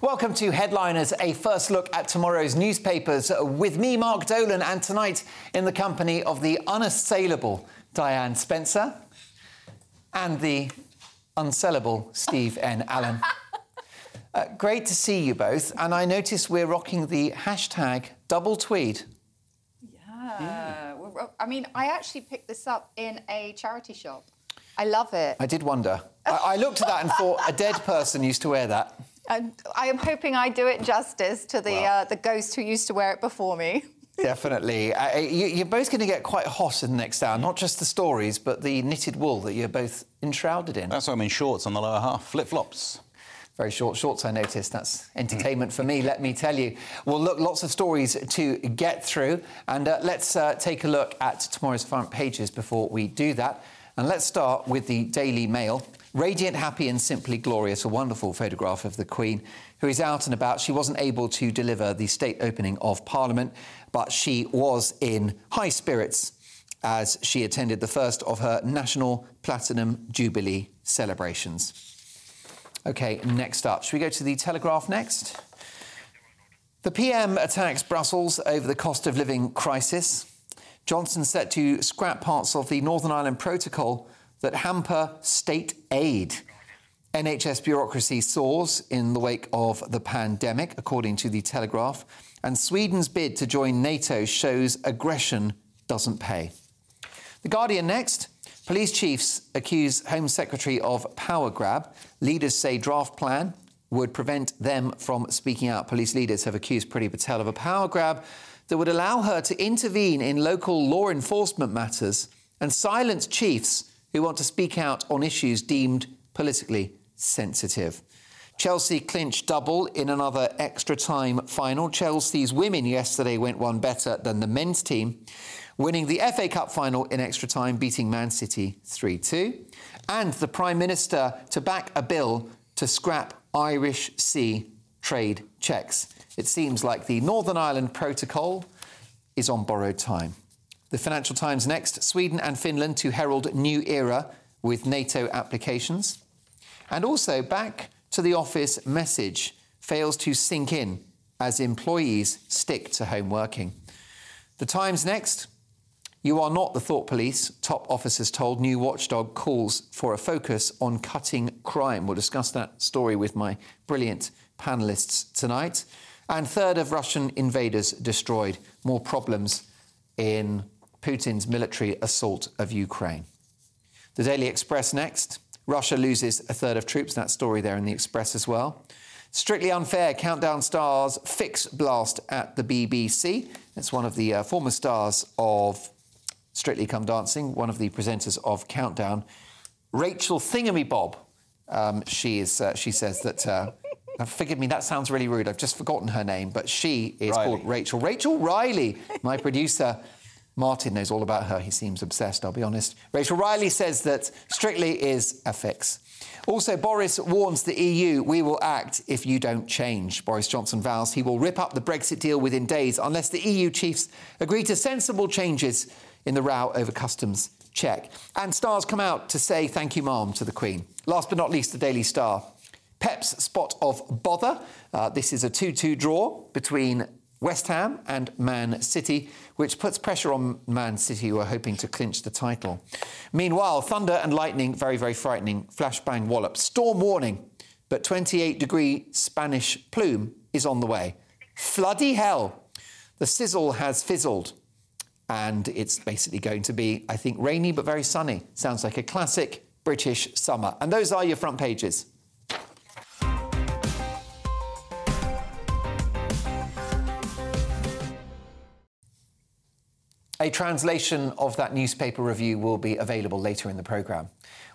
Welcome to Headliners, a first look at tomorrow's newspapers with me, Mark Dolan, and tonight in the company of the unassailable Diane Spencer and the unsellable Steve N. Allen. Uh, great to see you both, and I notice we're rocking the hashtag double tweed. Yeah. I mean, I actually picked this up in a charity shop. I love it. I did wonder. I, I looked at that and thought a dead person used to wear that. And I am hoping I do it justice to the Well. uh, the ghost who used to wear it before me. Definitely. Uh, you, you're both going to get quite hot in the next hour. Not just the stories, but the knitted wool that you're both enshrouded in. That's why I'm in shorts on the lower half, flip flops. Very short shorts, I noticed. That's entertainment for me, let me tell you. Well, look, lots of stories to get through. And uh, let's uh, take a look at tomorrow's front pages before we do that. And let's start with the Daily Mail. Radiant, happy, and simply glorious. A wonderful photograph of the Queen, who is out and about. She wasn't able to deliver the state opening of Parliament, but she was in high spirits as she attended the first of her National Platinum Jubilee celebrations. Okay, next up. Should we go to the Telegraph next? The PM attacks Brussels over the cost of living crisis. Johnson set to scrap parts of the Northern Ireland Protocol that hamper state aid. NHS bureaucracy soars in the wake of the pandemic, according to the Telegraph. And Sweden's bid to join NATO shows aggression doesn't pay. The Guardian next. Police chiefs accuse Home Secretary of power grab. Leaders say draft plan would prevent them from speaking out. Police leaders have accused Priti Patel of a power grab that would allow her to intervene in local law enforcement matters and silence chiefs who want to speak out on issues deemed politically sensitive. Chelsea clinched double in another extra time final. Chelsea's women yesterday went one better than the men's team, winning the FA Cup final in extra time, beating Man City 3 2. And the Prime Minister to back a bill to scrap Irish Sea trade checks. It seems like the Northern Ireland Protocol is on borrowed time. The Financial Times next Sweden and Finland to herald new era with NATO applications. And also back to the office message fails to sink in as employees stick to home working. The Times next. You are not the thought police, top officers told. New watchdog calls for a focus on cutting crime. We'll discuss that story with my brilliant panelists tonight. And third of Russian invaders destroyed. More problems in Putin's military assault of Ukraine. The Daily Express next. Russia loses a third of troops. That story there in the Express as well. Strictly Unfair, Countdown Stars, Fix Blast at the BBC. It's one of the uh, former stars of Strictly Come Dancing, one of the presenters of Countdown. Rachel Thingamy Um, she is. Uh, she says that. Uh, forgive me, that sounds really rude. I've just forgotten her name, but she is Riley. called Rachel. Rachel Riley, my producer. Martin knows all about her. He seems obsessed, I'll be honest. Rachel Riley says that Strictly is a fix. Also, Boris warns the EU, we will act if you don't change. Boris Johnson vows he will rip up the Brexit deal within days unless the EU chiefs agree to sensible changes in the row over customs check. And stars come out to say thank you, ma'am, to the Queen. Last but not least, the Daily Star. Pep's spot of bother. Uh, this is a 2 2 draw between West Ham and Man City, which puts pressure on Man City, who are hoping to clinch the title. Meanwhile, thunder and lightning, very, very frightening. Flashbang wallop. Storm warning, but 28 degree Spanish plume is on the way. Floody hell. The sizzle has fizzled. And it's basically going to be, I think, rainy but very sunny. Sounds like a classic British summer. And those are your front pages. A translation of that newspaper review will be available later in the programme.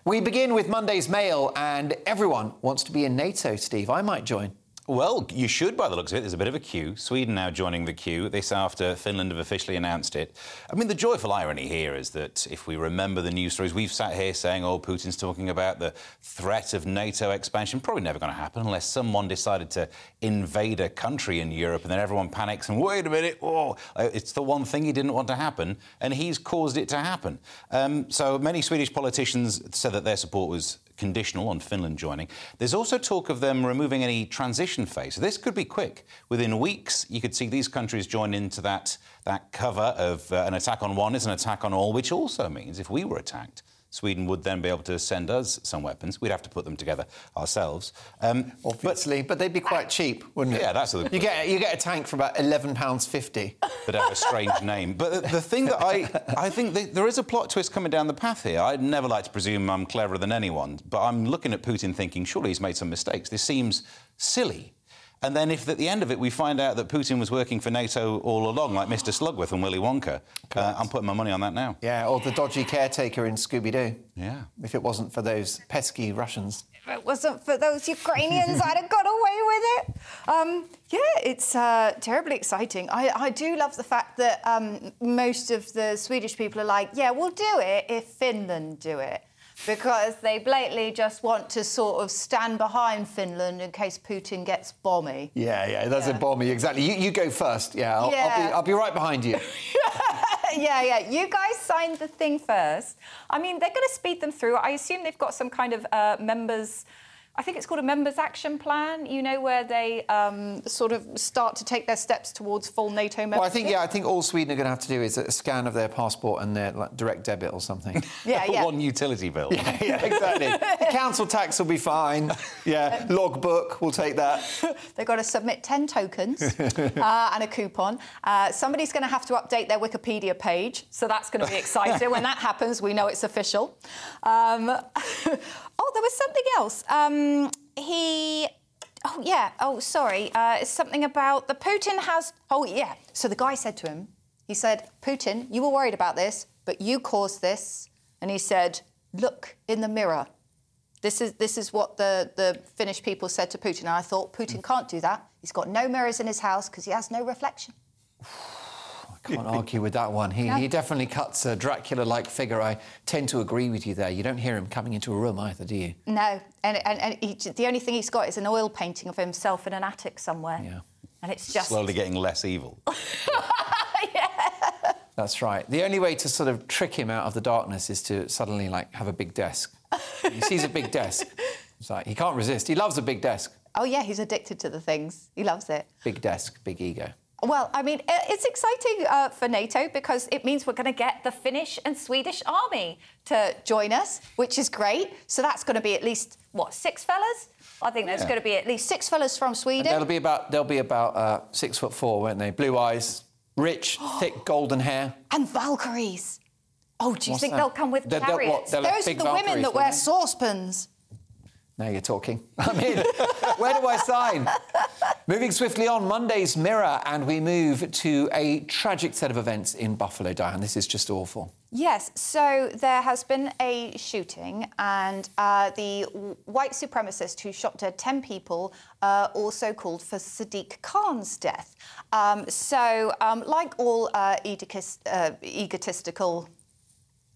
We begin with Monday's mail, and everyone wants to be in NATO, Steve. I might join. Well, you should by the looks of it. There's a bit of a queue. Sweden now joining the queue. This after Finland have officially announced it. I mean, the joyful irony here is that if we remember the news stories, we've sat here saying, oh, Putin's talking about the threat of NATO expansion. Probably never going to happen unless someone decided to invade a country in Europe and then everyone panics and, wait a minute, oh, it's the one thing he didn't want to happen, and he's caused it to happen. Um, so many Swedish politicians said that their support was conditional on Finland joining. There's also talk of them removing any transition phase. This could be quick. Within weeks, you could see these countries join into that, that cover of uh, an attack on one is an attack on all, which also means if we were attacked, Sweden would then be able to send us some weapons. We'd have to put them together ourselves. Um, Obviously, but, but, they'd be quite cheap, wouldn't it? Yeah, that's what you get. You get a tank for about eleven pounds fifty. But have a strange name. But the, the thing that I, I think the, there is a plot twist coming down the path here. I'd never like to presume I'm cleverer than anyone, but I'm looking at Putin thinking, surely he's made some mistakes. This seems silly. And then if at the end of it we find out that Putin was working for NATO all along, like Mr. Slugworth and Willy Wonka, uh, I'm putting my money on that now. Yeah, or the dodgy caretaker in Scooby Doo. Yeah. If it wasn't for those pesky Russians. If it wasn't for those Ukrainians, I'd have got away with it. Um, yeah, it's uh, terribly exciting. I, I, do love the fact that um, most of the Swedish people are like, yeah, we'll do it if Finland do it because they blatantly just want to sort of stand behind Finland in case Putin gets bomby. Yeah, yeah, that's yeah. a bomby, exactly. You, you go first, yeah. I'll, yeah. I'll, be, I'll be right behind you. yeah, yeah. You guys signed the thing first. I mean, they're going to speed them through. I assume they've got some kind of uh, members I think it's called a members' action plan. You know, where they um, sort of start to take their steps towards full NATO membership. Well, I think yeah, I think all Sweden are going to have to do is a scan of their passport and their like, direct debit or something. yeah, yeah. One utility bill. Yeah, yeah exactly. the council tax will be fine. Yeah, logbook, we'll take that. They've got to submit ten tokens uh, and a coupon. Uh, somebody's going to have to update their Wikipedia page, so that's going to be exciting. when that happens, we know it's official. Um, oh, there was something else. Um, he. Oh yeah. Oh, sorry. Uh, it's something about the Putin has. Oh yeah. So the guy said to him, he said, Putin, you were worried about this, but you caused this. And he said, look in the mirror. This is this is what the the Finnish people said to Putin. And I thought Putin can't do that. He's got no mirrors in his house because he has no reflection. Can't argue with that one. He, yeah. he definitely cuts a Dracula-like figure. I tend to agree with you there. You don't hear him coming into a room either, do you? No, and, and, and he, the only thing he's got is an oil painting of himself in an attic somewhere. Yeah. And it's just slowly getting less evil. yeah. That's right. The only way to sort of trick him out of the darkness is to suddenly like have a big desk. he sees a big desk. It's like he can't resist. He loves a big desk. Oh yeah, he's addicted to the things. He loves it. Big desk, big ego. Well, I mean, it's exciting uh, for NATO because it means we're going to get the Finnish and Swedish army to join us, which is great. So that's going to be at least what six fellas? I think there's yeah. going to be at least six fellas from Sweden. And they'll be about they'll be about uh, six foot four, won't they? Blue eyes, rich, thick golden hair, and Valkyries. Oh, do you What's think that? they'll come with? They're, they're Those are the women that wear saucepans. Now you're talking. I mean, where do I sign? Moving swiftly on, Monday's Mirror, and we move to a tragic set of events in Buffalo, Diane. This is just awful. Yes, so there has been a shooting, and uh, the white supremacist who shot dead 10 people uh, also called for Sadiq Khan's death. Um, so, um, like all uh, uh egotistical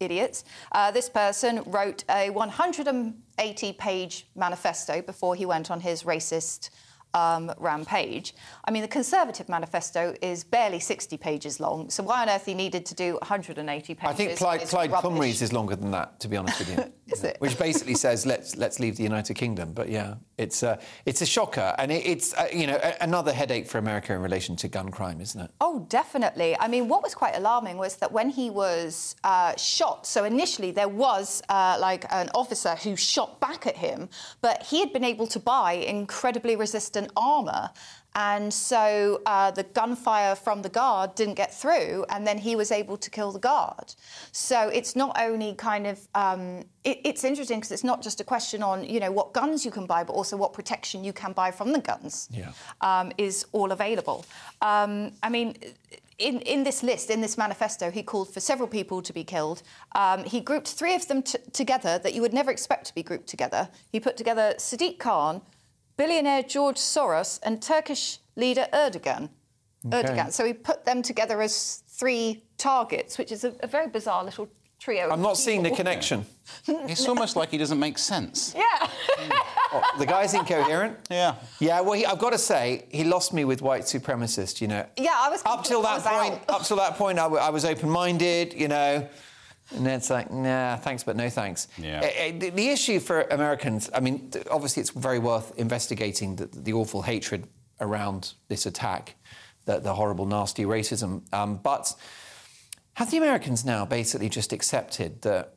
idiots. Uh, this person wrote a 180 page manifesto before he went on his racist um, rampage. I mean, the Conservative manifesto is barely 60 pages long, so why on earth he needed to do 180 pages? I think Plaid, Plaid Cymru's is longer than that, to be honest with you. is it? Which basically says let's let's leave the United Kingdom. But yeah, it's a it's a shocker, and it, it's uh, you know a, another headache for America in relation to gun crime, isn't it? Oh, definitely. I mean, what was quite alarming was that when he was uh, shot, so initially there was uh, like an officer who shot back at him, but he had been able to buy incredibly resistant armour and so uh, the gunfire from the guard didn't get through, and then he was able to kill the guard. So it's not only kind of um, it, it's interesting because it's not just a question on you know what guns you can buy, but also what protection you can buy from the guns. Yeah. Um, is all available. Um, I mean. In, in, this list, in this manifesto, he called for several people to be killed. Um, he grouped three of them t- together that you would never expect to be grouped together. He put together Sadiq Khan, billionaire George Soros and Turkish leader Erdogan. Okay. Erdogan. So he put them together as three targets, which is a, a very bizarre little trio. I'm of not seeing the connection. It's almost like he doesn't make sense. Yeah. Oh, the guy's incoherent. Yeah. Yeah, well, he, I've got to say, he lost me with white supremacist, you know. Yeah, I was Up till that was point, out. up till that point, I, w- I was open-minded, you know. And then it's like, nah, thanks, but no thanks. Yeah. Eh, eh, the, the issue for Americans, I mean, obviously, it's very worth investigating the, the awful hatred around this attack, the, the horrible, nasty racism. Um, but have the Americans now basically just accepted that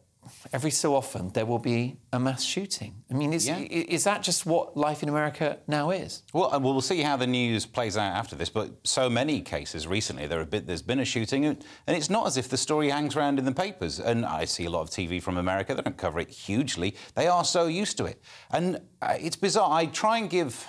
every so often there will be a mass shooting? I mean, is, Yeah. is that just what life in America now is? Well, and we'll see how the news plays out after this. But so many cases recently, there have been, there's been a shooting, and and it's not as if the story hangs around in the papers. And I see a lot of TV from America; they don't cover it hugely. They are so used to it, and uh, it's bizarre. I try and give.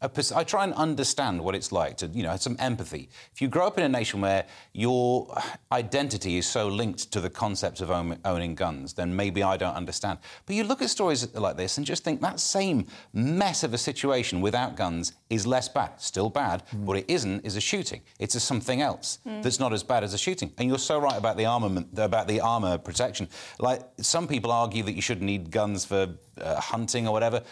A, pers- I try and understand what it's like to, you know, have some empathy. If you grow up in a nation where your identity is so linked to the concept of own, owning guns, then maybe I don't understand. But you look at stories like this and just think that same mess of a situation without guns is less bad. Still bad. What it isn't is a shooting. It's a something else that's not as bad as a shooting. And you're so right about the armament, about the armor protection. Like some people argue that you shouldn't need guns for uh, hunting or whatever.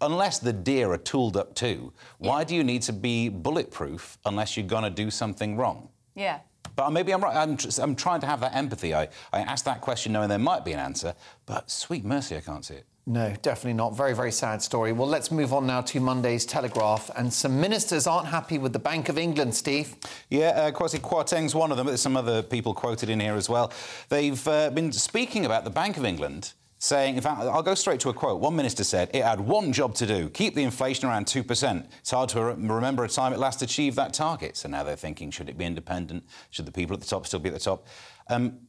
Unless the deer are tooled up too, why do you need to be bulletproof unless you're going to do something wrong? Yeah. But maybe I'm right. I'm, tr- I'm trying to have that empathy. I, I asked that question knowing there might be an answer, but sweet mercy, I can't see it. No, definitely not. Very, very sad story. Well, let's move on now to Monday's Telegraph. And some ministers aren't happy with the Bank of England, Steve. Yeah, uh, Kwasi Kwarteng's one of them, but there's some other people quoted in here as well. They've uh, been speaking about the Bank of England, saying, in fact, I'll go straight to a quote. One minister said, it had one job to do, keep the inflation around 2%. It's hard to re- remember a time it last achieved that target. So now they're thinking, should it be independent? Should the people at the top still be at the top? Um,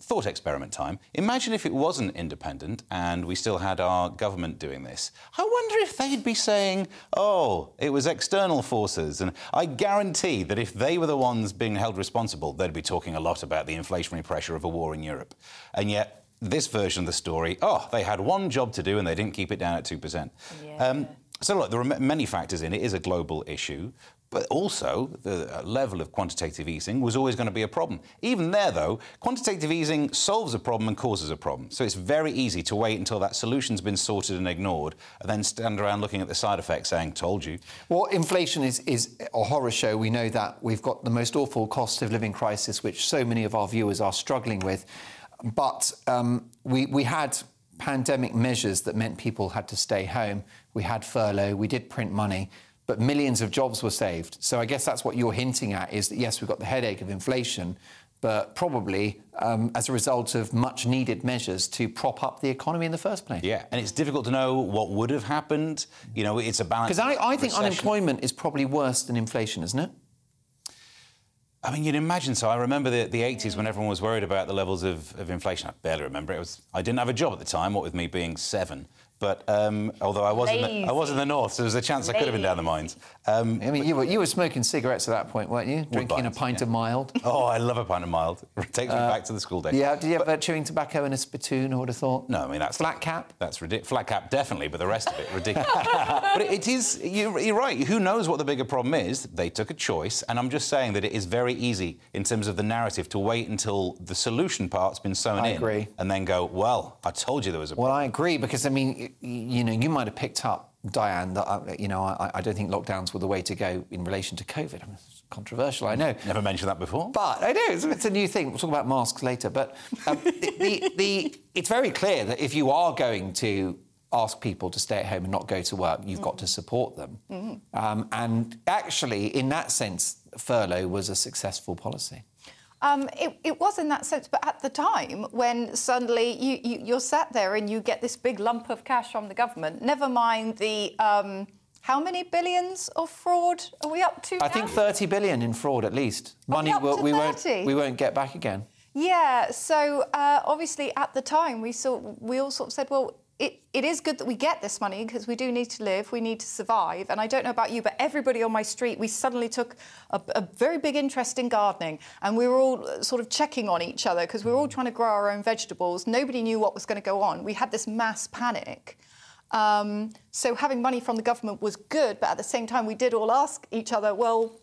thought experiment time. Imagine if it wasn't independent and we still had our government doing this. I wonder if they'd be saying, oh, it was external forces. And I guarantee that if they were the ones being held responsible, they'd be talking a lot about the inflationary pressure of a war in Europe. And yet, this version of the story, oh, they had one job to do and they didn't keep it down at 2%. Um, so, look, there are ma- many factors in it. It is a global issue. But also, the uh, level of quantitative easing was always going to be a problem. Even there, though, quantitative easing solves a problem and causes a problem. So it's very easy to wait until that solution's been sorted and ignored, and then stand around looking at the side effects saying, told you. Well, inflation is, is a horror show. We know that. We've got the most awful cost of living crisis, which so many of our viewers are struggling with. But um, we, we had pandemic measures that meant people had to stay home. We had furlough, we did print money, but millions of jobs were saved. So I guess that's what you're hinting at is that yes, we've got the headache of inflation, but probably um, as a result of much needed measures to prop up the economy in the first place. Yeah, and it's difficult to know what would have happened. You know, it's a balance. Because I, I think Recession. unemployment is probably worse than inflation, isn't it? I mean, you'd imagine so. I remember the, the 80s when everyone was worried about the levels of, of inflation. I barely remember it. it. was I didn't have a job at the time, what with me being seven. But um, although I was, in the, I was in the north, so there was a chance I could have been down the mines. Um, I mean, you were, you were smoking cigarettes at that point, weren't you? Drinking a pint yeah. of mild. oh, I love a pint of mild. It takes me back to the school days. Yeah, did you have uh, chewing tobacco and a spittoon, I would have thought? No, I mean that's Flat cap? That's ridiculous. Flat cap, definitely, but the rest of it, ridiculous. but it, it is. You're, you're right. Who knows what the bigger problem is? They took a choice, and I'm just saying that it is very easy in terms of the narrative to wait until the solution part's been sewn I in, agree. and then go, "Well, I told you there was a." Problem. Well, I agree because I mean, y- y- you know, you might have picked up, Diane, that uh, you know, I, I don't think lockdowns were the way to go in relation to COVID. I mean, it's controversial, I know. Never mentioned that before. But I know it's, it's a new thing. We'll talk about masks later. But um, the, the, the, it's very clear that if you are going to ask people to stay at home and not go to work, you've got to support them. Um, and actually, in that sense, furlough was a successful policy. Um, it, it was in that sense, but at the time when suddenly you, you, you're sat there and you get this big lump of cash from the government, never mind the. Um, how many billions of fraud are we up to? I think 30 billion in fraud at least. Money to we won't we won't get back again. Yeah, so uh, obviously at the time we saw we all sort of said, well, it, it is good that we get this money because we do need to live, we need to survive. And I don't know about you, but everybody on my street, we suddenly took a, a very big interest in gardening, and we were all uh, sort of checking on each other because we were all trying to grow our own vegetables. Nobody knew what was going to go on. We had this mass panic. Um, so having money from the government was good, but at the same time, we did all ask each other, well,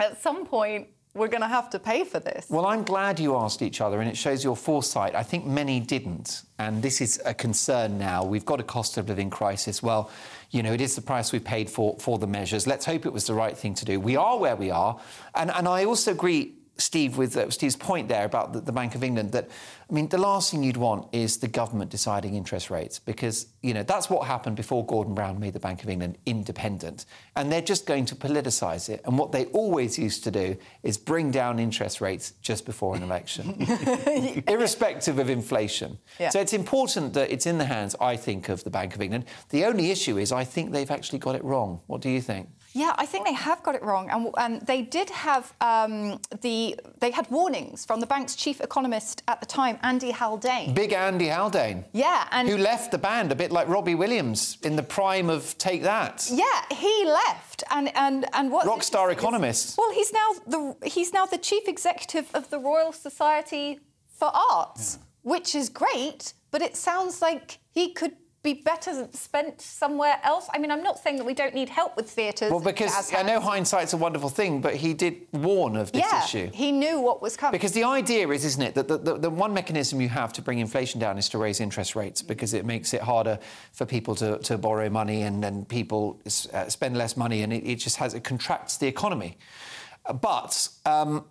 at some point, we're going to have to pay for this. Well, I'm glad you asked each other, and it shows your foresight. I think many didn't, and this is a concern now. We've got a cost of living crisis. Well, you know, it is the price we paid for, for the measures. Let's hope it was the right thing to do. We are where we are. And, and I also agree Steve, with uh, Steve's point there about the, the, Bank of England, that I mean, the last thing you'd want is the government deciding interest rates because you know that's what happened before Gordon Brown made the Bank of England independent, and they're just going to politicise it. And what they always used to do is bring down interest rates just before an election, irrespective of inflation. Yeah. So it's important that it's in the hands, I think, of the Bank of England. The only issue is, I think they've actually got it wrong. What do you think? Yeah, I think they have got it wrong, and, and they did have um, the they had warnings from the bank's chief economist at the time, Andy Haldane. Big Andy Haldane. Yeah, and who left the band a bit like Robbie Williams in the prime of Take That. Yeah, he left, and and and what rockstar economist. Well, he's now the he's now the chief executive of the Royal Society for Arts, yeah. which is great, but it sounds like he could be better spent somewhere else? I mean, I'm not saying that we don't need help with theatres. Well, because I know hindsight's a wonderful thing, but he did warn of this yeah, issue. He knew what was coming. Because the idea is, isn't it, that the, the, the, one mechanism you have to bring inflation down is to raise interest rates because it makes it harder for people to, to borrow money and then people uh, spend less money and it, it, just has it contracts the economy. But um,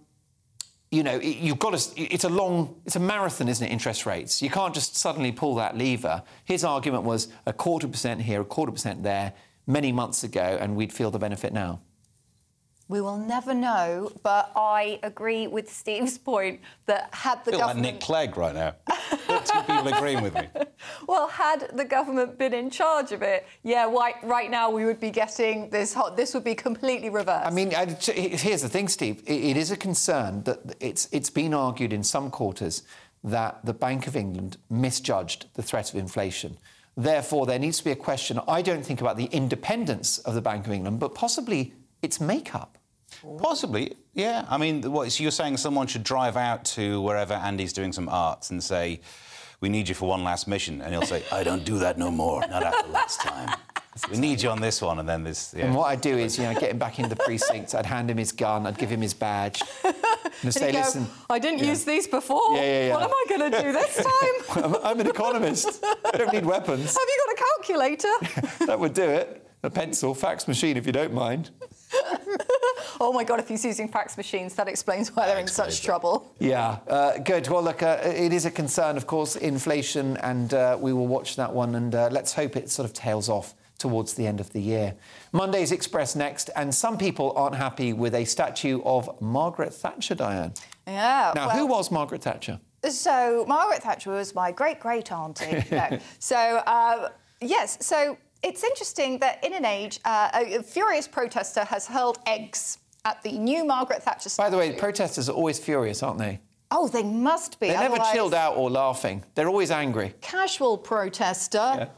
you know, you've got to, it's a long, it's a marathon, isn't it, interest rates? You can't just suddenly pull that lever. His argument was a quarter percent here, a quarter percent there, many months ago, and we'd feel the benefit now. We will never know, but I agree with Steve's point that had the I feel government... like Nick Clegg right now. Two people agreeing with me. Well, had the government been in charge of it, yeah, right, right now we would be getting this. Hot, this would be completely reversed. I mean, here's the thing, Steve. it is a concern that it's it's been argued in some quarters that the Bank of England misjudged the threat of inflation. Therefore, there needs to be a question. I don't think about the independence of the Bank of England, but possibly its makeup. Possibly, yeah. I mean, what, so you're saying someone should drive out to wherever Andy's doing some arts and say, "We need you for one last mission," and he'll say, "I don't do that no more. Not after last time." We need you on this one, and then this. Yeah. And what I'd do is, you know, get him back into the precinct. I'd hand him his gun. I'd give him his badge. And say, go, "Listen, I didn't yeah. use these before. Yeah, yeah, yeah. What am I going to do this time?" I'm, I'm an economist. I don't need weapons. Have you got a calculator? that would do it. A pencil, fax machine, if you don't mind. oh my God, if he's using fax machines, that explains why they're in such trouble. Yeah, uh, good. Well, look, uh, it is a concern, of course, inflation, and uh, we will watch that one, and uh, let's hope it sort of tails off towards the end of the year. Monday's Express next, and some people aren't happy with a statue of Margaret Thatcher, Diane. Yeah. Now, well, who was Margaret Thatcher? So, Margaret Thatcher was my great great auntie. no. So, uh, yes, so it's interesting that in an age, uh, a furious protester has hurled eggs at the new Margaret Thatcher statue. By the way, protesters are always furious, aren't they? Oh, they must be. They're never chilled out or laughing. They're always angry. Casual protester. Yeah.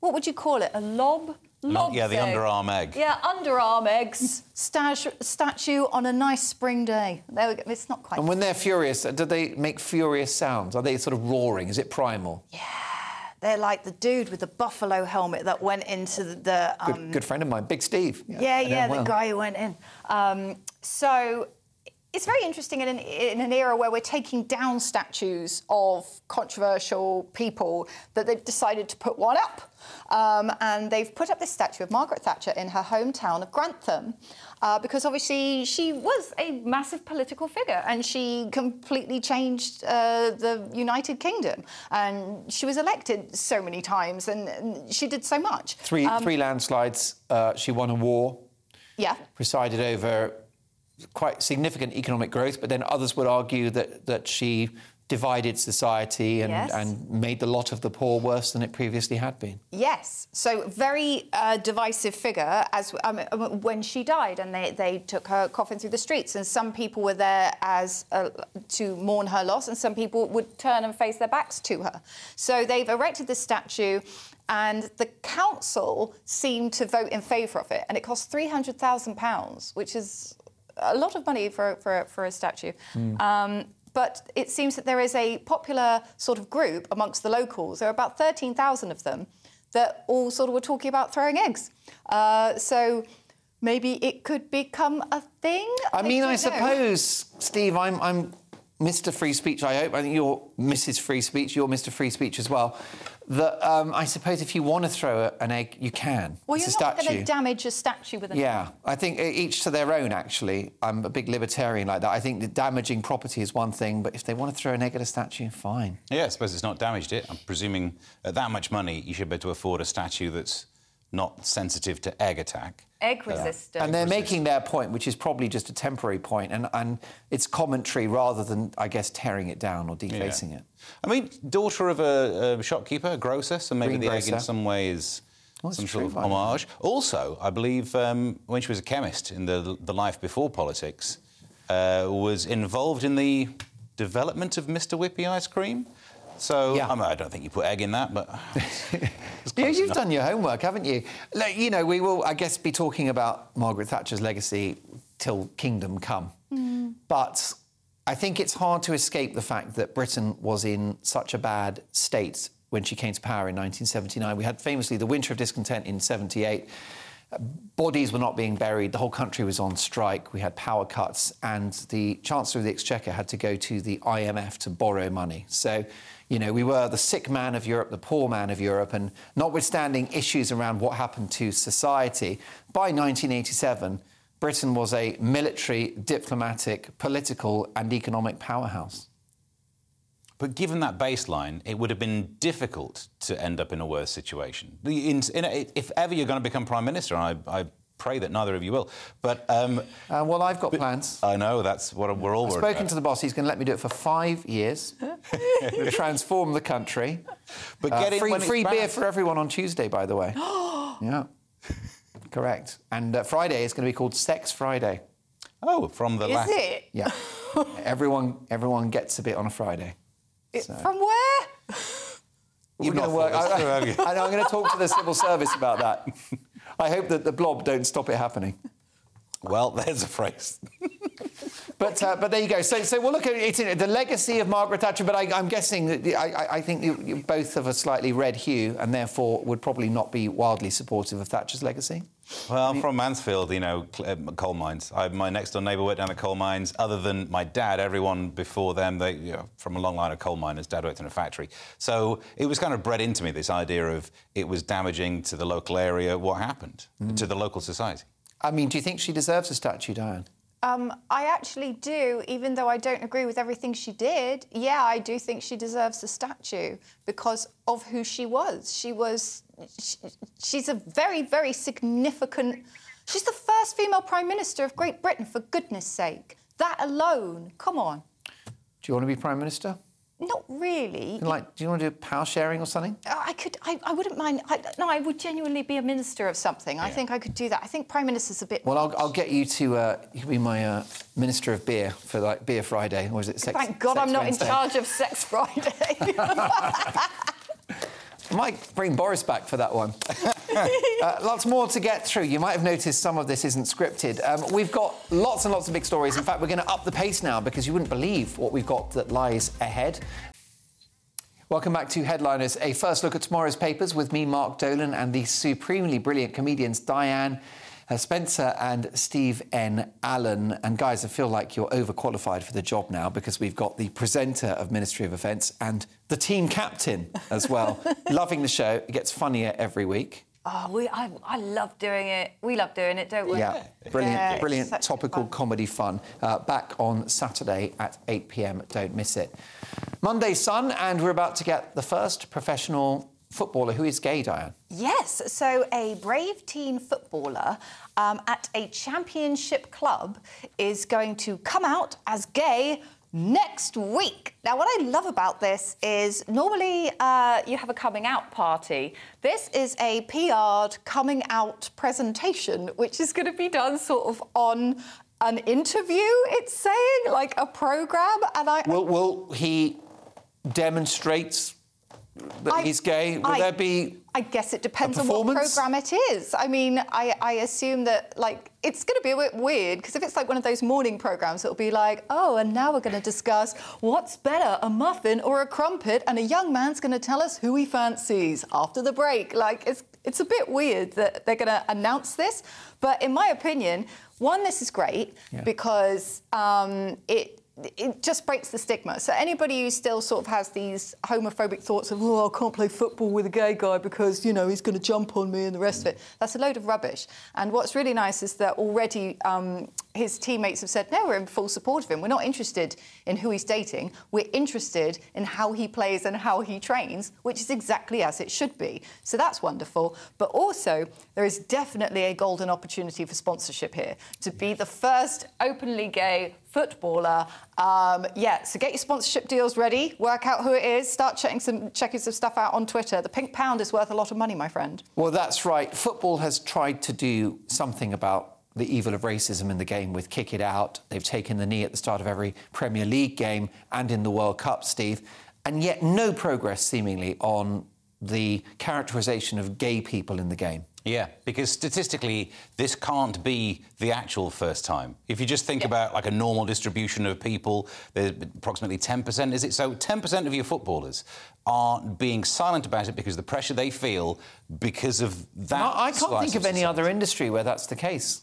What would you call it? A lob? Lob yeah, the underarm egg. Yeah, underarm eggs. statue on a nice spring day. There we go. It's not quite. And when they're furious, do they make furious sounds? Are they sort of roaring? Is it primal? Yeah. They're like the dude with the buffalo helmet that went into the. Um... Good, good, friend of mine, Big Steve. Yeah, yeah, yeah the well. guy who went in. Um, so it's very interesting in an, in an, era where we're taking down statues of controversial people that they've decided to put one up. Um, and they've put up this statue of Margaret Thatcher in her hometown of Grantham uh, because obviously she was a massive political figure and she completely changed uh, the United Kingdom. And she was elected so many times and, and she did so much. Three, um, three landslides. Uh, she won a war. Yeah. Presided over quite significant economic growth, but then others would argue that, that she divided society and, yes. and, made the lot of the poor worse than it previously had been. Yes, so very uh, divisive figure as um, um, when she died, and they, they took her coffin through the streets, and some people were there as uh, to mourn her loss, and some people would turn and face their backs to her. So they've erected this statue. And the council seemed to vote in favour of it, and it cost three hundred thousand pounds, which is a lot of money for, for, for a statue. Mm. Um, but it seems that there is a popular sort of group amongst the locals. There are about 13,000 of them that all sort of were talking about throwing eggs. Uh, so maybe it could become a thing. I mean, I know. suppose, Steve, I'm, I'm Mr. Free Speech, I hope. I think you're Mrs. Free Speech, you're Mr. Free Speech as well. That um, I suppose if you want to throw a, an egg, you can. Well, it's you're a not going to damage a statue with an Yeah, I think e- each to their own, actually. I'm a big libertarian like that. I think that damaging property is one thing, but if they want to throw an egg at a statue, fine. Yeah, I suppose it's not damaged it. I'm presuming at that much money, you should be able to afford a statue that's not sensitive to egg attack. egg resistant. And they're making their point, which is probably just a temporary point, and, and it's commentary rather than, I guess, tearing it down or defacing it. I mean, daughter of a, a shopkeeper, a grocer, so maybe the egg in some way is that's some sort of by the homage. Also, I believe um, when she was a chemist in the, the life before politics, uh, was involved in the development of Mr. Whippy ice cream. So Yeah. I, mean, I don't think you put egg in that, but it's Yeah, close you've enough. done your homework, haven't you? Like, you know, we will, I guess, be talking about Margaret Thatcher's legacy till kingdom come. Mm. But I think it's hard to escape the fact that Britain was in such a bad state when she came to power in 1979. We had famously the Winter of Discontent in 78. Bodies were not being buried. The whole country was on strike. We had power cuts, and the Chancellor of the Exchequer had to go to the IMF to borrow money. So, you know, we were the sick man of Europe, the poor man of Europe, and notwithstanding issues around what happened to society, by 1987, Britain was a military, diplomatic, political, and economic powerhouse. But given that baseline, it would have been difficult to end up in a worse situation. The- in- in if ever you're going to become prime minister, I, I pray that neither of you will, but um, Uh, well, I've got plans. I know that's what we're all I've worried spoken about. to the boss. He's going to let me do it for five years, transform the country. But Uh, get free free beer for everyone on Tuesday, by the way. yeah, correct. And uh, Friday is going to be called Sex Friday. Oh, from the last. Is last. it? Yeah, everyone everyone gets a bit on a Friday. It- From where? You've We're not gonna work. thought this I, through, have you? I. I'm going to talk to the civil service about that. I hope that the blob don't stop it happening. Well, there's a phrase. But uh, but there you go. So so we'll look at it, it's the legacy of Margaret Thatcher. But I, I'm guessing that the, I, I- think you, you both of a slightly red hue, and therefore would probably not be wildly supportive of Thatcher's legacy. Well, I'm from Mansfield, you know, uh, coal mines. I, my next door neighbour worked down at coal mines. Other than my dad, everyone before them, they you know, from a long line of coal miners. Dad worked in a factory, so it was kind of bred into me this idea of it was damaging to the local area. What happened to the local society? I mean, do you think she deserves a statue, Diane? Um, I actually do, even though I don't agree with everything she did. Yeah, I do think she deserves a statue because of who she was. She was, she, she's a very, very significant. She's the first female prime minister of Great Britain, for goodness sake. That alone, come on. Do you want to be prime minister? Not really. Like, do you want to do power sharing or something? I could. I, I wouldn't mind. I, no, I would genuinely be a minister of something. I think I could do that. I think prime minister's a bit. Well, I'll, I'll get you to. Uh, you be my uh, minister of beer for like Beer Friday, or is it Sex? Thank God Sex I'm not Wednesday? in charge of Sex Friday. Might bring Boris back for that one. uh, lots more to get through. You might have noticed some of this isn't scripted. Um, we've got lots and lots of big stories. In fact, we're going to up the pace now because you wouldn't believe what we've got that lies ahead. Welcome back to Headliners, a first look at tomorrow's papers with me, Mark Dolan, and the supremely brilliant comedians Diane uh, Spencer and Steve N. Allen. And guys, I feel like you're overqualified for the job now because we've got the presenter of Ministry of Offence and the team captain as well. Loving the show. It gets funnier every week. oh, we. I, I love doing it. We love doing it, don't we? Yeah, brilliant, Yeah, brilliant topical fun. comedy fun. Uh, back on Saturday at 8 pm. Don't miss it. Monday, Sun, and we're about to get the first professional footballer who is gay, Diane. Yes, so a brave teen footballer um, at a championship club is going to come out as gay next week. Now, what I love about this is normally uh, you have a coming out party. This is a PR'd coming out presentation, which is going to be done sort of on an interview, it's saying, like a programme. And I. Will he demonstrate that I- he's gay? Will I- there be? I guess it depends on what program it is. I mean, I, I assume that like it's going to be a bit weird because if it's like one of those morning programs, it'll be like, oh, and now we're going to discuss what's better, a muffin or a crumpet, and a young man's going to tell us who he fancies after the break. Like it's it's a bit weird that they're going to announce this, but in my opinion, one, this is great Yeah. because um, it it just breaks the stigma. So anybody who still sort of has these homophobic thoughts of, oh, I can't play football with a gay guy because, you know, he's going to jump on me and the rest of it, that's a load of rubbish. And what's really nice is that already um, his teammates have said, no, we're in full support of him. We're not interested in who he's dating. We're interested in how he plays and how he trains, which is exactly as it should be. So that's wonderful. But also, there is definitely a golden opportunity for sponsorship here to be the first openly gay footballer. Um, yeah, so get your sponsorship deals ready, work out who it is, start checking some checking some stuff out on Twitter. The pink pound is worth a lot of money, my friend. Well, that's right. Football has tried to do something about the evil of racism in the game with kick it out. They've taken the knee at the start of every Premier League game and in the World Cup, Steve, and yet no progress seemingly on the characterisation of gay people in the game. Yeah, because statistically, this can't be the actual first time. If you just think about like a normal distribution of people, there's approximately 10%, is it? So 10% of your footballers are being silent about it because of the pressure they feel because of that. I, I can't think of any other industry where that's the case.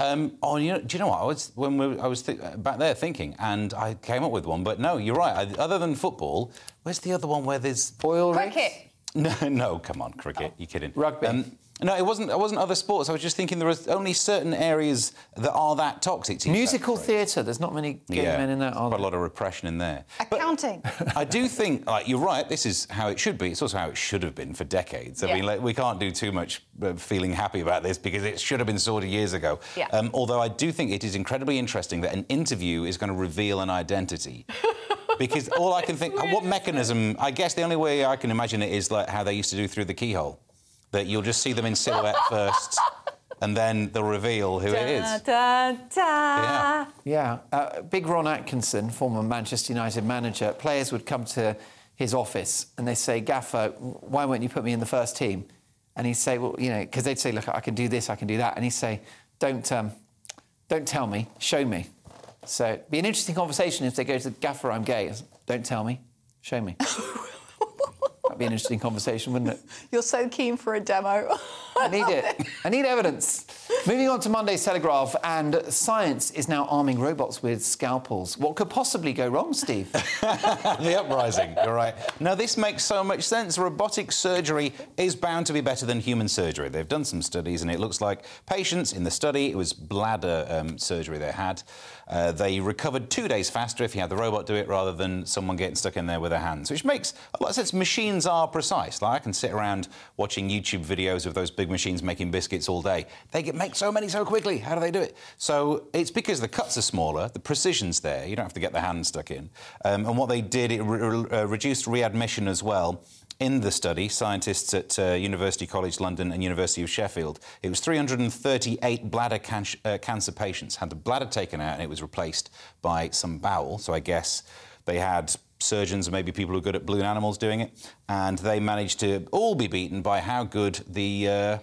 Um, oh, you know, do you know what? I was when we, I was th- back there thinking, and I came up with one. But no, you're right. I, other than football, where's the other one where there's Oil rigs? Cricket. no, no, come on, cricket. You're kidding. Um, Rugby. No, it wasn't. It wasn't other sports. I was just thinking there are only certain areas that are that toxic. To Musical theatre. There's not many gay Yeah, men in that. Are quite a lot of repression in there. But Accounting. I do think, like, you're right. This is how it should be. It's also how it should have been for decades. I Yeah. mean, like, we can't do too much uh, feeling happy about this because it should have been sorted years ago. Yeah. Um, although I do think it is incredibly interesting that an interview is going to reveal an identity. because all I can think, what mechanism? I guess the only way I can imagine it is like how they used to do through the keyhole, that you'll just see them in silhouette first, and then they'll reveal who it is. Da, da, da. Yeah. Yeah, uh, big Ron Atkinson, former Manchester United manager, players would come to his office and they say, Gaffer, why won't you put me in the first team? And he'd say, well, you know, because they'd say, look, I can do this, I can do that. And he'd say, don't, um, don't tell me, show me. So it'd be an interesting conversation if they go to Gaffer, I'm gay. Don't tell me, show me. Be an interesting conversation, wouldn't it? You're so keen for a demo. I need it. I need evidence. Moving on to Monday's Telegraph, and science is now arming robots with scalpels. What could possibly go wrong, Steve? the uprising. You're right. Now, this makes so much sense. Robotic surgery is bound to be better than human surgery. They've done some studies, and it looks like patients in the study, it was bladder um, surgery they had. Uh, they recovered two days faster if you had the robot do it rather than someone getting stuck in there with their hands, which makes a lot of sense. Machines are precise. Like I can sit around watching YouTube videos of those big machines making biscuits all day. They get, make so many so quickly. How do they do it? So it's because the cuts are smaller, the precision's there. You don't have to get the hand stuck in. Um, and what they did, it re- uh, reduced readmission as well. In the study, scientists at uh, University College London and University of Sheffield, it was 338 bladder can- uh, cancer patients had the bladder taken out and it was replaced by some bowel. So I guess they had surgeons maybe people who are good at balloon animals doing it, and they managed to all be beaten by how good the uh,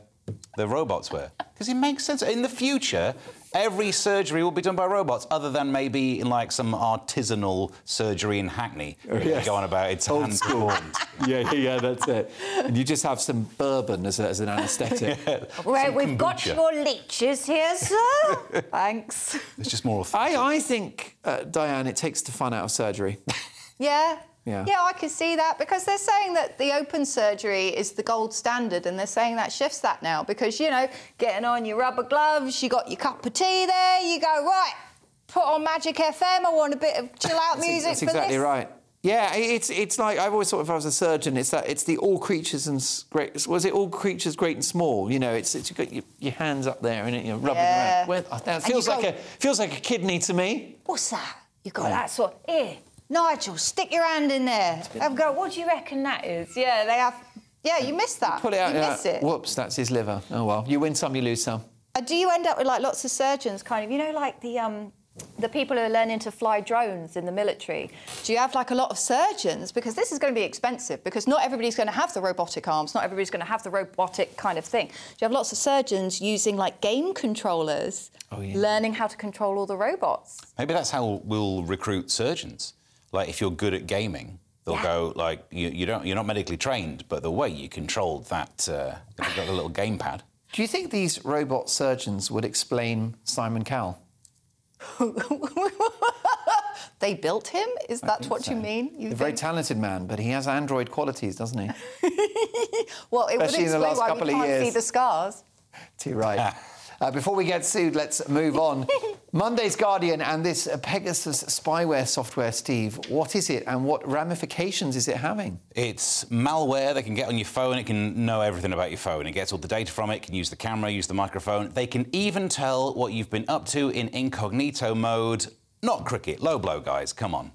the robots were. Because it makes sense. In the future, every surgery will be done by robots, other than maybe in like some artisanal surgery in Hackney. where you yes. Go on about it's Old hand school. yeah, yeah, yeah, that's it. And you just have some bourbon as, a, as an anaesthetic. Right, we've got your leeches here, sir. Thanks. It's just more authentic. I, I think, uh, Diane, it takes the fun out of surgery. Yeah. Yeah. Yeah, I can see that because they're saying that the open surgery is the gold standard and they're saying that shifts that now because, you know, getting on your rubber gloves, you got your cup of tea there, you go, right, put on Magic FM, I want a bit of chill out music that's for exactly this. right. Yeah, it's it's like I've always thought if I was a surgeon, it's that it's the all creatures and great. Was it all creatures great and small? You know, it's it's you've got your, your hands up there and you know rubbing Yeah. around. Well, that And feels you like go- a feels like a kidney to me. What's that? You got that sort. Here, Nigel, stick your hand in there. I've a go. What do you reckon that is? Yeah, they have. Yeah, you missed that. Put it out. You yeah. missed it. Whoops, that's his liver. Oh well, you win some, you lose some. Uh, do you end up with like lots of surgeons, kind of? You know, like the um, the people who are learning to fly drones in the military? Do you have like a lot of surgeons? Because this is going to be expensive because not everybody's going to have the robotic arms, not everybody's going to have the robotic kind of thing. Do you have lots of surgeons using like game controllers, Oh, yeah. learning how to control all the robots? Maybe that's how we'll recruit surgeons. Like if you're good at gaming, they'll Yeah. go like you, you don't you're not medically trained, but the way you controlled that, uh, you've got the little gamepad. Do you think these robot surgeons would explain Simon Cowell? They built him? Is that what you mean? You a very talented man, but he has android qualities, doesn't he? well, it would especially in the explain last why couple we can't see years. the scars. Too right. Uh, before we get sued, let's move on. Monday's Guardian and this Pegasus spyware software, Steve. What is it and what ramifications is it having? It's malware they can get on your phone. It can know everything about your phone. It gets all the data from it, can use the camera, use the microphone. They can even tell what you've been up to in incognito mode. Not cricket, low blow, guys, come on.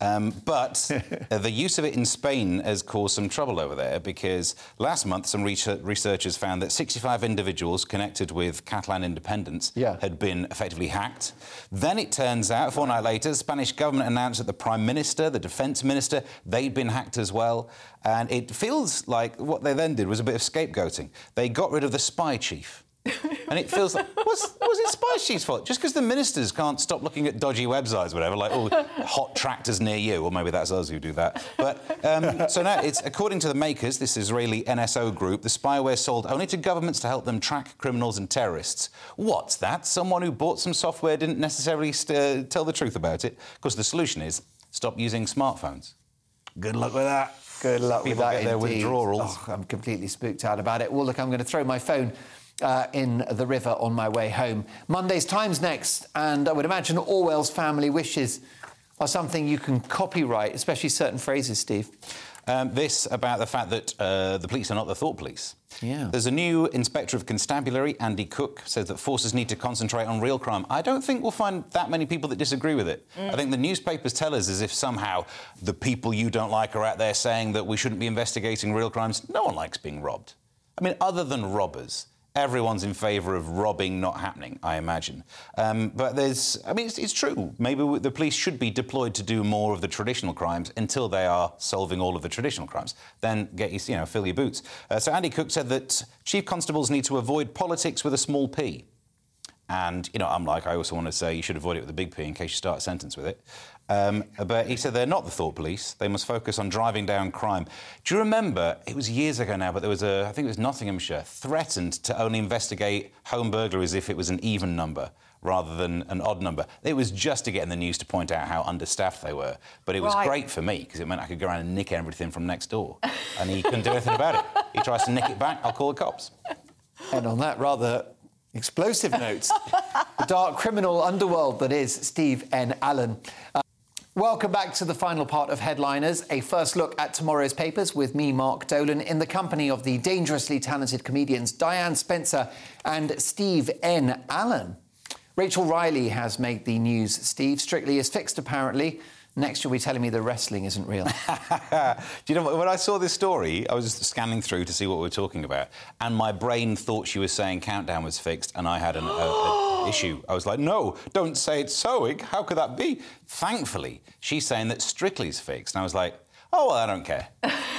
Um, but uh, the use of it in Spain has caused some trouble over there because last month some researchers found that 65 individuals connected with Catalan independence Yeah. had been effectively hacked. Then it turns out, a fortnight later, the Spanish government announced that the Prime Minister, the Defence Minister, they'd been hacked as well. And it feels like what they then did was a bit of scapegoating. They got rid of the spy chief. and it feels like, was, was it Spy Chief's fault? Just because the ministers can't stop looking at dodgy websites, whatever, like, oh, hot tractors near you, or maybe that's us who do that. But um, so now, it's according to the makers, this Israeli NSO group, the spyware sold only to governments to help them track criminals and terrorists. What's that? Someone who bought some software didn't necessarily st- tell the truth about it? Because the solution is stop using smartphones. Good luck with that. Good luck People with that. get their indeed. withdrawals. Oh, I'm completely spooked out about it. Well, look, I'm going to throw my phone. Uh, in the river on my way home. Monday's Times next, and I would imagine Orwell's family wishes are something you can copyright, especially certain phrases, Steve. Um, this about the fact that uh, the police are not the thought police. Yeah. There's a new inspector of constabulary, Andy Cook, says that forces need to concentrate on real crime. I don't think we'll find that many people that disagree with it. Mm. I think the newspapers tell us as if somehow the people you don't like are out there saying that we shouldn't be investigating real crimes. No one likes being robbed. I mean, other than robbers. Everyone's in favour of robbing not happening, I imagine. Um, but there's, I mean, it's, it's true. Maybe the police should be deployed to do more of the traditional crimes until they are solving all of the traditional crimes. Then get your, you know, fill your boots. Uh, so Andy Cook said that chief constables need to avoid politics with a small p. And, you know, I'm like, I also want to say you should avoid it with a big P in case you start a sentence with it. Um, but he said they're not the thought police. They must focus on driving down crime. Do you remember, it was years ago now, but there was a, I think it was Nottinghamshire, threatened to only investigate home burglaries if it was an even number rather than an odd number. It was just to get in the news to point out how understaffed they were. But it was Right. great for me because it meant I could go around and nick everything from next door. And he couldn't do anything about it. He tries to nick it back, I'll call the cops. And on that rather explosive note, the dark criminal underworld that is Steve N. Allen. Uh, welcome back to the final part of Headliners, a first look at tomorrow's papers with me, Mark Dolan, in the company of the dangerously talented comedians Diane Spencer and Steve N. Allen. Rachel Riley has made the news. Steve Strictly is fixed, apparently. Next, you'll be telling me the wrestling isn't real. Do you know what? When I saw this story, I was just scanning through to see what we were talking about, and my brain thought she was saying Countdown was fixed, and I had an a, a issue. I was like, no, don't say it's sewing. How could that be? Thankfully, she's saying that Strictly's fixed, and I was like, oh, well, I don't care.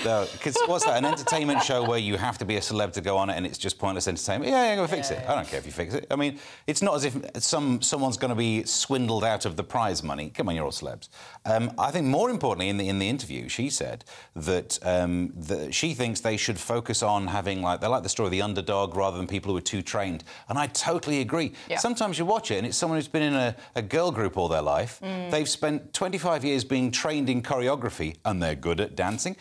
Because what's that? An entertainment show where you have to be a celeb to go on it, and it's just pointless entertainment. Yeah, yeah, go fix it. I don't care if you fix it. I mean, it's not as if some someone's going to be swindled out of the prize money. Come on, you're all celebs. Um, I think more importantly, in the in the interview, she said that, um, that she thinks they should focus on having like they like the story of the underdog rather than people who are too trained. And I totally agree. Yeah. Sometimes you watch it and it's someone who's been in a, a girl group all their life. They've spent 25 years being trained in choreography and they're good at dancing.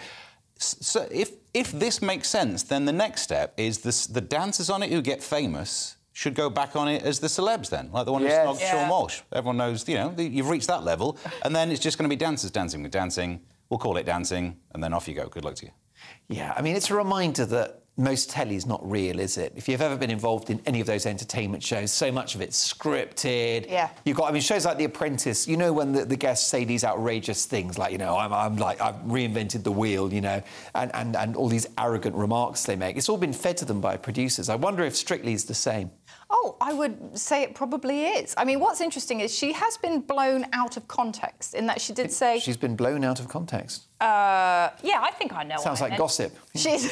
So if if this makes sense, then the next step is this, the dancers on it who get famous should go back on it as the celebs then, like the one Yes. who snogged Yeah. Seann Walsh. Everyone knows, you know, you've reached that level, and then it's just going to be dancers dancing with dancing. We'll call it dancing, and then off you go. Good luck to you. Yeah, I mean, it's a reminder that most telly's not real, is it? If you've ever been involved in any of those entertainment shows, so much of it's scripted. Yeah. You've got, I mean, shows like The Apprentice, you know, when the, the guests say these outrageous things like, you know, I'm, I'm like, I've reinvented the wheel, you know, and, and, and all these arrogant remarks they make. It's all been fed to them by producers. I wonder if Strictly is the same. Oh, I would say it probably is. I mean, what's interesting is she has been blown out of context in that she did say, She's been blown out of context. Uh, "Yeah, I think I know." Sounds I like meant." gossip. She's,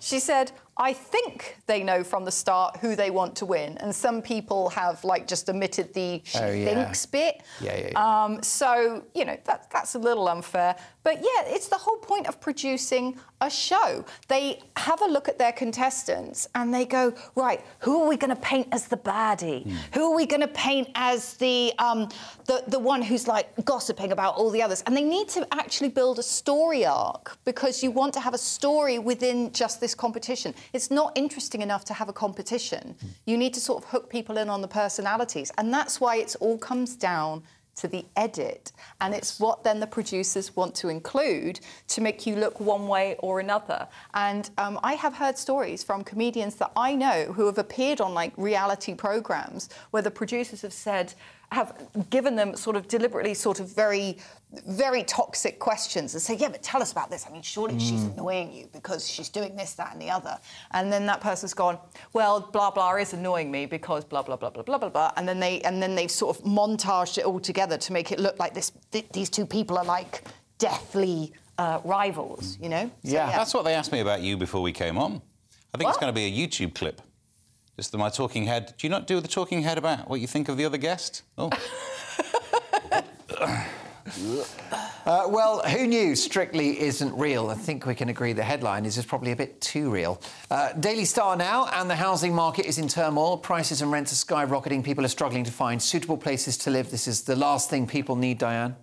she said, "I think they know from the start who they want to win," and some people have like just omitted the "she Oh, yeah. thinks" bit. Yeah, yeah, yeah. Um, so you know that that's a little unfair, but yeah, it's the whole point of producing a show. They have a look at their contestants and they go, right, who are we going to paint as the baddie? Who are we going to paint as the, um, the the one who's like gossiping about all the others? And they need to actually build a story arc because you want to have a story within just this competition. It's not interesting enough to have a competition. You need to sort of hook people in on the personalities, and that's why it all comes down to the edit. And it's what then the producers want to include to make you look one way or another. And um, I have heard stories from comedians that I know who have appeared on like reality programs where the producers have said, have given them sort of deliberately sort of very, very toxic questions and say, yeah, but tell us about this. I mean, surely she's annoying you because she's doing this, that, and the other. And then that person's gone, well, blah blah is annoying me because blah blah blah blah blah blah blah. And then they and then they've sort of montaged it all together to make it look like this. Th- these two people are like deathly uh, rivals, you know? So, Yeah. That's what they asked me about you before we came on. I think it's going to be a YouTube clip. Just the, my talking head. Do you not do the talking head about what you think of the other guest? Oh, Uh, well, who knew Strictly isn't real? I think we can agree the headline is just probably a bit too real. Uh, Daily Star now, and the housing market is in turmoil. Prices and rents are skyrocketing. People are struggling to find suitable places to live. This is the last thing people need, Diane.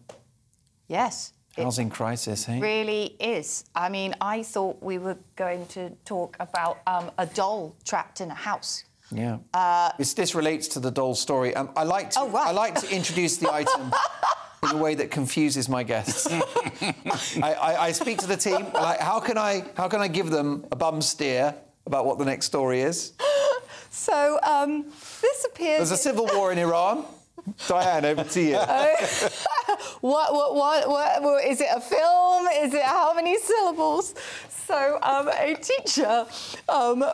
yes. It Housing crisis, eh? really is. I mean, I thought we were going to talk about um, a doll trapped in a house. Yeah. this, this relates to the doll story. Um, I like to, Uh, Oh, right. I like to introduce the item in a way that confuses my guests. I, I, I speak to the team. Like, how can I how can I give them a bum steer about what the next story is? So um, this appears. There's a civil war in Iran. Diane, over to you. What, what, what, what, what, is it a film? Is it how many syllables? So, um, a teacher um,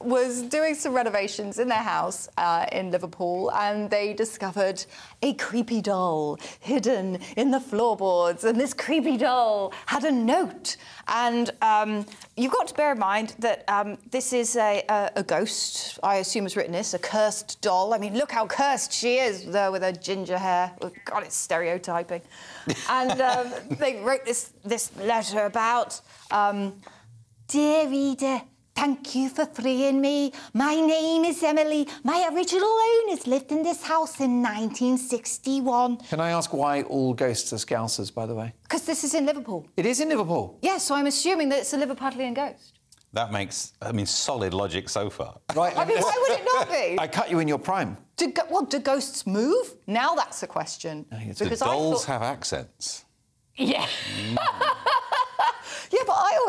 was doing some renovations in their house uh, in Liverpool and they discovered a creepy doll hidden in the floorboards. And this creepy doll had a note. And um, you've got to bear in mind that um, this is a, a, a ghost, I assume has written this, a cursed doll. I mean, look how cursed she is there with her ginger hair. Oh, God, it's stereotyping. and um, they wrote this, this letter about, um, Dear reader, thank you for freeing me. My name is Emily. My original owners lived in this house in 1961. Can I ask why all ghosts are Scousers, by the way? Because this is in Liverpool. It is in Liverpool. Yeah, so I'm assuming that it's a Liverpudlian ghost. that makes, I mean, solid logic so far. Right. I mean, why would it not be? I cut you in your prime. Do, well, do ghosts move? Now that's a question. it's- Do Because I dolls thought- have accents? Yeah. yeah, but I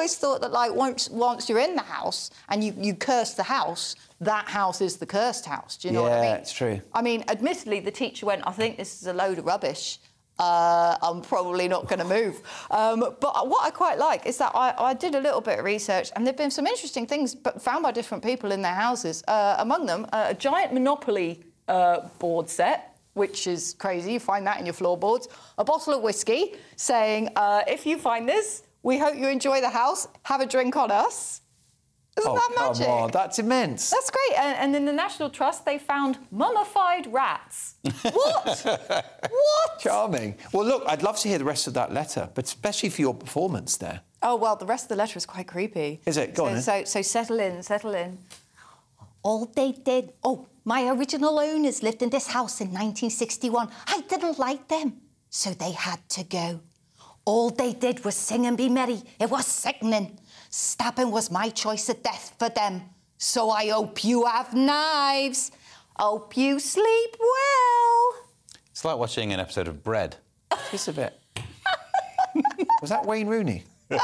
always thought that like once once you're in the house and you, you curse the house, that house is the cursed house. Do you know what I mean? Yeah, it's true. I mean, admittedly, the teacher went, I think this is a load of rubbish. Uh, I'm probably not going to move. Um, but what I quite like is that I, I did a little bit of research, and there've been some interesting things but found by different people in their houses. Uh, among them, uh, a giant Monopoly uh, board set, which is crazy. You find that in your floorboards. A bottle of whiskey saying, uh, "If you find this, we hope you enjoy the house. Have a drink on us." Isn't Oh, that come magic? on. That's immense. That's great. And, and in the National Trust, they found mummified rats. What? what? Charming. Well, look, I'd love to hear the rest of that letter, but especially for your performance there. Oh, well, the rest of the letter is quite creepy. Is it? Go so, on. So, so settle in, settle in. All they did. Oh, my original owners lived in this house in 1961. I didn't like them, so they had to go. All they did was sing and be merry. It was sickening. Stabbing was my choice of death for them. So I hope you have knives. Hope you sleep well. It's like watching an episode of Bread. Just a bit. Was that Wayne Rooney?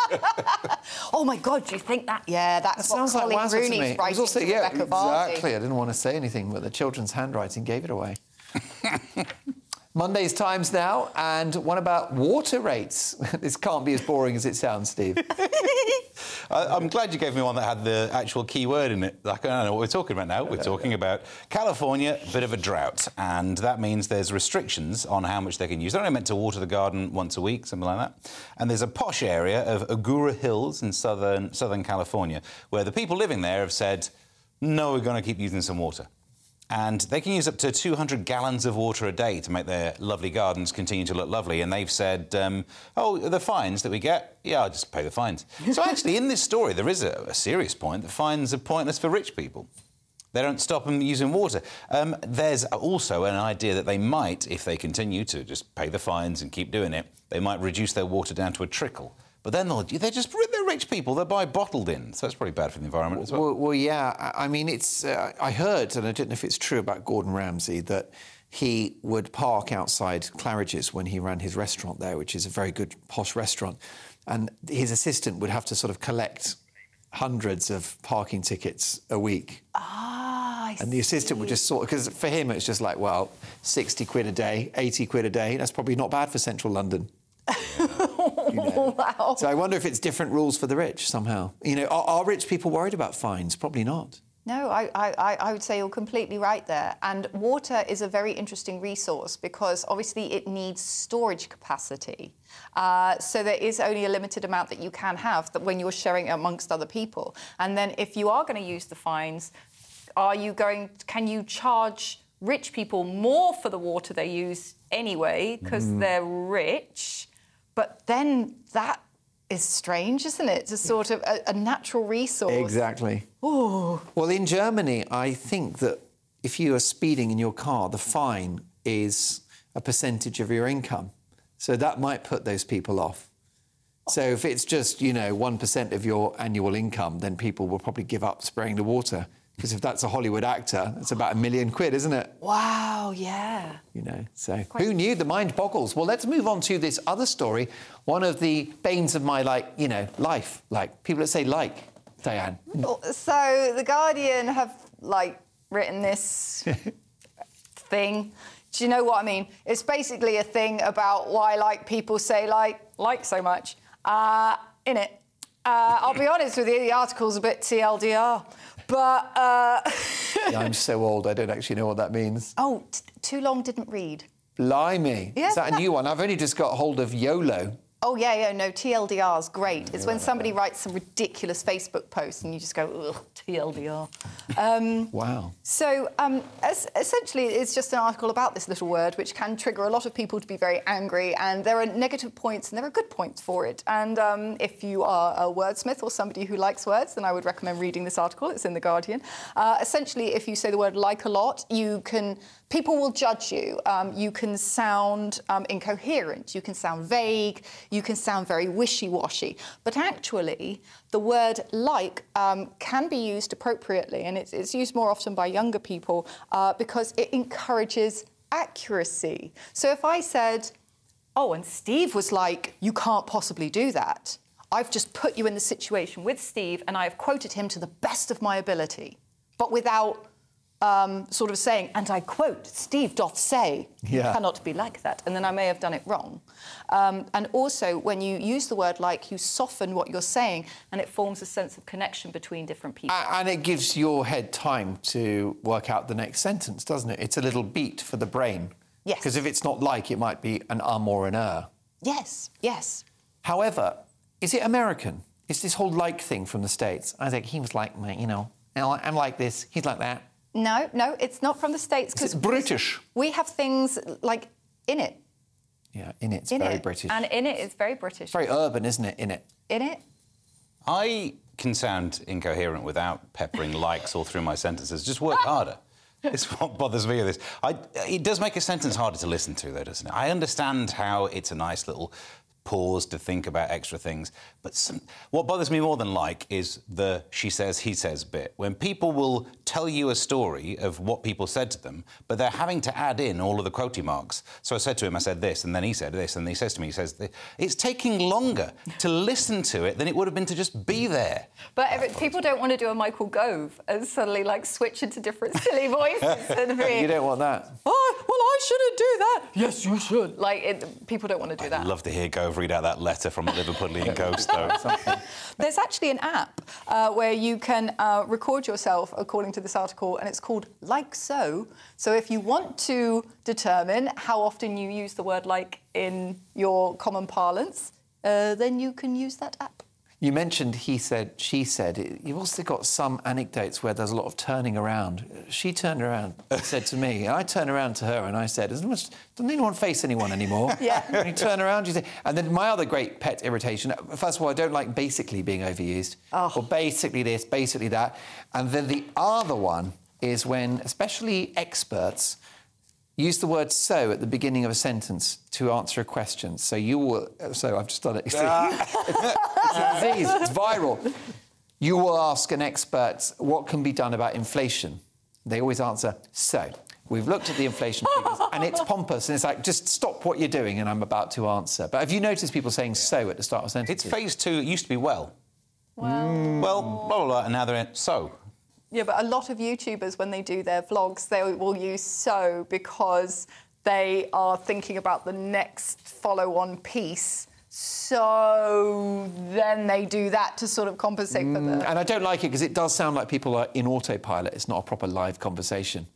Oh my God, do you think that? Yeah, that's That what sounds like Coleen Wazza to Rooney's me. It was writing also, to yeah, Rebekah Vardy. exactly. I didn't want to say anything, but the children's handwriting gave it away. Monday's Times now, and one about water rates? this can't be as boring as it sounds, Steve. I, am glad you gave me one that had the actual key word in it. Like, I don't know what we're talking about now. We're talking about California, bit of a drought, and that means there's restrictions on how much they can use. They're only meant to water the garden once a week, something like that. And there's a posh area of Agoura Hills in southern Southern California where the people living there have said, "No, we're going to keep using some water." And they can use up to 200 gallons of water a day to make their lovely gardens continue to look lovely. And they've said, um, oh, the fines that we get, yeah, I'll just pay the fines. so actually, in this story, there is a, a, serious point that fines are pointless for rich people. They don't stop them using water. Um, there's also an idea that they might, if they continue to just pay the fines and keep doing it, they might reduce their water down to a trickle. But then they'll, they're just they're rich people. They buy bottled in, so that's probably bad for the environment as well. Well, well yeah. I mean, it's. Uh, I heard, and I don't know if it's true about Gordon Ramsay that he would park outside Claridge's when he ran his restaurant there, which is a very good posh restaurant, and his assistant would have to sort of collect hundreds of parking tickets a week. Ah, I and the assistant see. would just sort of, because for him it's just like, well, 60 quid a day, 80 quid a day, that's probably not bad for central London. You know? wow. So I wonder if it's different rules for the rich somehow. You know, are, are rich people worried about fines? Probably not. No, I, I, I would say you're completely right there. And water is a very interesting resource because obviously it needs storage capacity. Uh, so there is only a limited amount that you can have that when you're sharing it amongst other people. And then if you are going to use the fines, are you going? Can you charge rich people more for the water they use anyway because mm. they're rich? But then that is strange, isn't it? It's a sort of a, a natural resource. Exactly. Ooh. Well, in Germany, I think that if you are speeding in your car, the fine is a percentage of your income. So that might put those people off. So if it's just, you know, 1% of your annual income, then people will probably give up spraying the water. Because if that's a Hollywood actor, it's about a million quid, isn't it? Wow, yeah. You know, so Quite who knew? The mind boggles. Well, let's move on to this other story. One of the banes of my, like, you know, life. Like, people that say like, Diane. So the Guardian have, like, written this thing. Do you know what I mean? It's basically a thing about why, like, people say, like, like so much. Uh, in it. Uh, I'll be honest with you, the article's a bit TLDR. But uh... yeah, I'm so old. I don't actually know what that means. Oh, t- too long didn't read. Blimey. Yeah, Is that a new one? I've only just got hold of YOLO. Oh, yeah, yeah, no, TLDR is great. It's when somebody writes some ridiculous Facebook post and you just go, ugh, TLDR. Um, wow. So um, as, essentially, it's just an article about this little word, which can trigger a lot of people to be very angry. And there are negative points and there are good points for it. And um, if you are a wordsmith or somebody who likes words, then I would recommend reading this article. It's in The Guardian. Uh, essentially, if you say the word like a lot, you can people will judge you. Um, you can sound um, incoherent, you can sound vague, you can sound very wishy washy. But actually, the word like um, can be used appropriately, and it's, it's, used more often by younger people uh, because it encourages accuracy. So if I said, Oh, and Steve was like, You can't possibly do that. I've just put you in the situation with Steve and I have quoted him to the best of my ability, but without um, sort of saying, and I quote, Steve doth say, yeah. cannot be like that. And then I may have done it wrong. Um, and also, when you use the word like, you soften what you're saying and it forms a sense of connection between different people. And it gives your head time to work out the next sentence, doesn't it? It's a little beat for the brain. Yes. Because if it's not like, it might be an um or an er. Yes, yes. However, is it American? Is this whole like thing from the States? I think he was like, you know, I'm like this, he's like that. No, no, it's not from the States. It's British. We have things like in it. Yeah, in it's in very it. British. And in it is very British. Very urban, isn't it? In it. In it. I can sound incoherent without peppering likes all through my sentences. Just work ah! harder. It's what bothers me with this. I, it does make a sentence harder to listen to, though, doesn't it? I understand how it's a nice little pause to think about extra things. But some, what bothers me more than like is the she says, he says bit. When people will tell you a story of what people said to them, but they're having to add in all of the quotey marks. So I said to him, I said this, and then he said this, and he says to me, he says, it's taking longer to listen to it than it would have been to just be there. But if, people don't want to do a Michael Gove and suddenly like switch into different silly voices and be, You don't want that. Oh, well, I shouldn't do that. Yes, you should. Like, it, people don't want to do that. I'd love to hear Gove read out that letter from a Liverpudlian ghost, though. There's actually an app uh, where you can uh, record yourself, according to this article, and it's called Like So. So if you want to determine how often you use the word like in your common parlance, uh, then you can use that app. You mentioned he said, she said. You've also got some anecdotes where there's a lot of turning around. She turned around and said to me, and I turned around to her and I said, doesn't, anyone face anyone anymore? yeah. And you turn around, you say, and then my other great pet irritation, first of all, I don't like basically being overused. Oh. Or basically this, basically that. And then the other one is when, especially experts, Use the word so at the beginning of a sentence to answer a question. So you will. So I've just done it. You see? Ah. it's a disease. It's viral. You will ask an expert what can be done about inflation. They always answer so. We've looked at the inflation figures and it's pompous and it's like, just stop what you're doing and I'm about to answer. But have you noticed people saying so at the start of sentences? It's phase two. It used to be well. Well, mm. Well, blah, blah, blah, and now they're in so. Yeah, but a lot of YouTubers, when they do their vlogs, they will use so because they are thinking about the next follow on piece. So then they do that to sort of compensate for the. And I don't like it because it does sound like people are in autopilot. It's not a proper live conversation.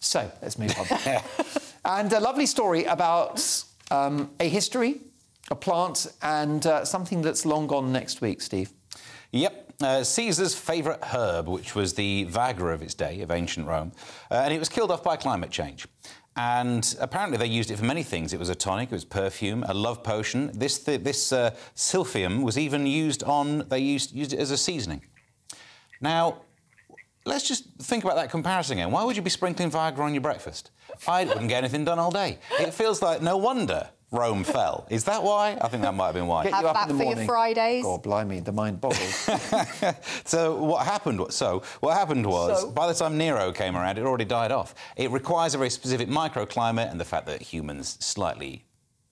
So let's move on. and a lovely story about um, a history, a plant, and uh, something that's long gone next week, Steve. Yep. Uh, Caesar's favourite herb, which was the Viagra of its day, of ancient Rome, uh, and it was killed off by climate change. And apparently they used it for many things. It was a tonic, it was perfume, a love potion. This, th- this uh, silphium was even used on, they used, used it as a seasoning. Now, let's just think about that comparison again. Why would you be sprinkling Viagra on your breakfast? I wouldn't get anything done all day. It feels like no wonder Rome fell. Is that why? I think that might have been why. Get Have you up that in the for your. Fridays. God, blimey, the mind boggles. so what happened? So what happened was, So? by the time Nero came around, it already died off. It requires a very specific microclimate, and the fact that humans slightly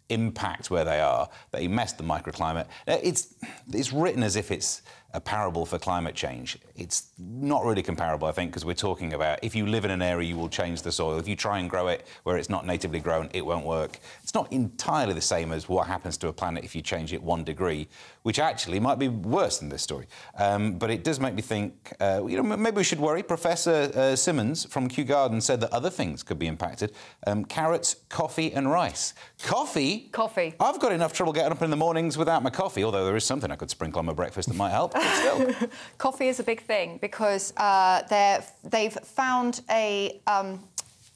impact where they are, that he messed the microclimate. It's it's written as if it's a parable for climate change. It's not really comparable, I think, because we're talking about if you live in an area, you will change the soil. If you try and grow it where it's not natively grown, it won't work. It's not entirely the same as what happens to a planet if you change it one degree, which actually might be worse than this story. Um, but it does make me think, uh, you know, maybe we should worry. Professor uh, Simmonds from Kew Garden said that other things could be impacted: um, carrots, coffee, and rice. Coffee. Coffee. I've got enough trouble getting up in the mornings without my coffee. Although there is something I could sprinkle on my breakfast that might help. Coffee is a big thing because uh, they're, they've found a. Um,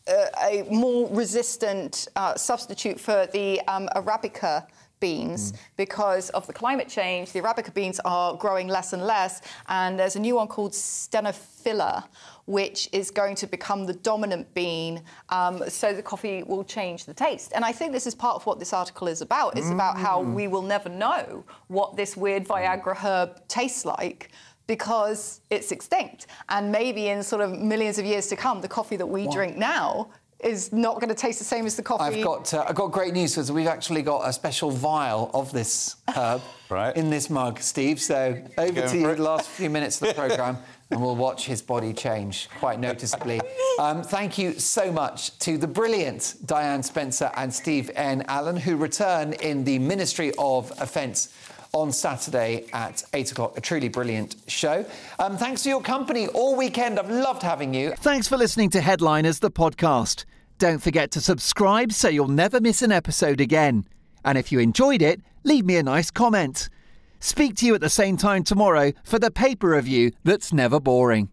a a more resistant uh, substitute for the um, Arabica beans because of the climate change. The Arabica beans are growing less and less, and there's a new one called Stenophylla, which is going to become the dominant bean, um, so the coffee will change the taste. And I think this is part of what this article is about. It's about how we will never know what this weird Viagra herb tastes like because it's extinct. And maybe in sort of millions of years to come, the coffee that we drink now is not going to taste the same as the coffee. I've got uh, I've got great news because we've actually got a special vial of this herb Right. in this mug, Steve. So over Going to you for the last few minutes of the programme. And we'll watch his body change quite noticeably. Um, thank you so much to the brilliant Diane Spencer and Steve N. Allen, who return in the Ministry of Offence on Saturday at 8 o'clock. A truly brilliant show. Um, thanks for your company all weekend. I've loved having you. Thanks for listening to Headliners, the podcast. Don't forget to subscribe so you'll never miss an episode again. And if you enjoyed it, leave me a nice comment. Speak to you at the same time tomorrow for the paper review that's never boring.